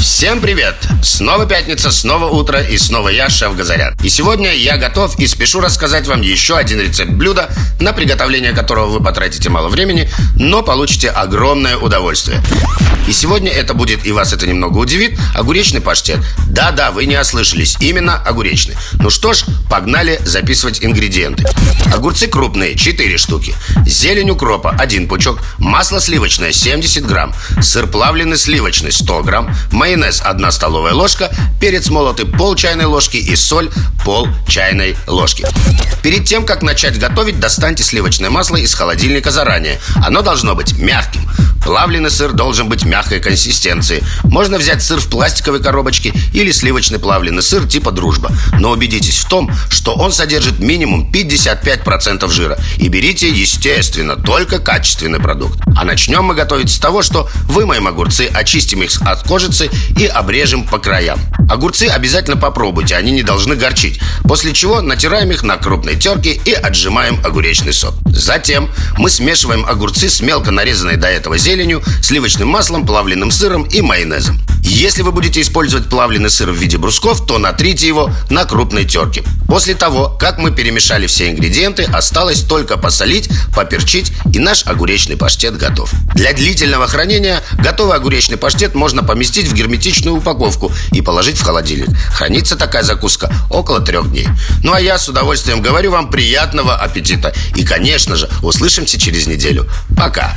Всем привет! Снова пятница, снова утро и снова я, шеф Газарян. И сегодня я готов и спешу рассказать вам еще один рецепт блюда, на приготовление которого вы потратите мало времени, но получите огромное удовольствие. И сегодня это будет, и вас это немного удивит, огуречный паштет. Да-да, вы не ослышались, именно огуречный. Ну что ж, погнали записывать ингредиенты. Огурцы крупные, 4 штуки. Зелень укропа, 1 пучок. Масло сливочное, 70 грамм. Сыр плавленый сливочный, 100 грамм. Майонез, 1 столовая ложка. Перец молотый, пол чайной ложки. И соль, пол чайной ложки. Перед тем, как начать готовить, достаньте сливочное масло из холодильника заранее. Оно должно быть мягким. Плавленый сыр должен быть мягкой консистенции. Можно взять сыр в пластиковой коробочке или сливочный плавленый сыр типа «Дружба». Но убедитесь в том, что он содержит минимум 55% жира. И берите, естественно, только качественный продукт. А начнем мы готовить с того, что вымоем огурцы, очистим их от кожицы и обрежем по краям. Огурцы обязательно попробуйте, они не должны горчить. После чего натираем их на крупной терке и отжимаем огуречный сок. Затем мы смешиваем огурцы с мелко нарезанной до этого зеленью сливочным маслом, плавленным сыром и майонезом. Если вы будете использовать плавленый сыр в виде брусков, то натрите его на крупной терке. После того, как мы перемешали все ингредиенты, осталось только посолить, поперчить и наш огуречный паштет готов. Для длительного хранения готовый огуречный паштет можно поместить в герметичную упаковку и положить в холодильник. Хранится такая закуска около трех дней. Ну а я с удовольствием говорю вам приятного аппетита. И, конечно же, услышимся через неделю. Пока!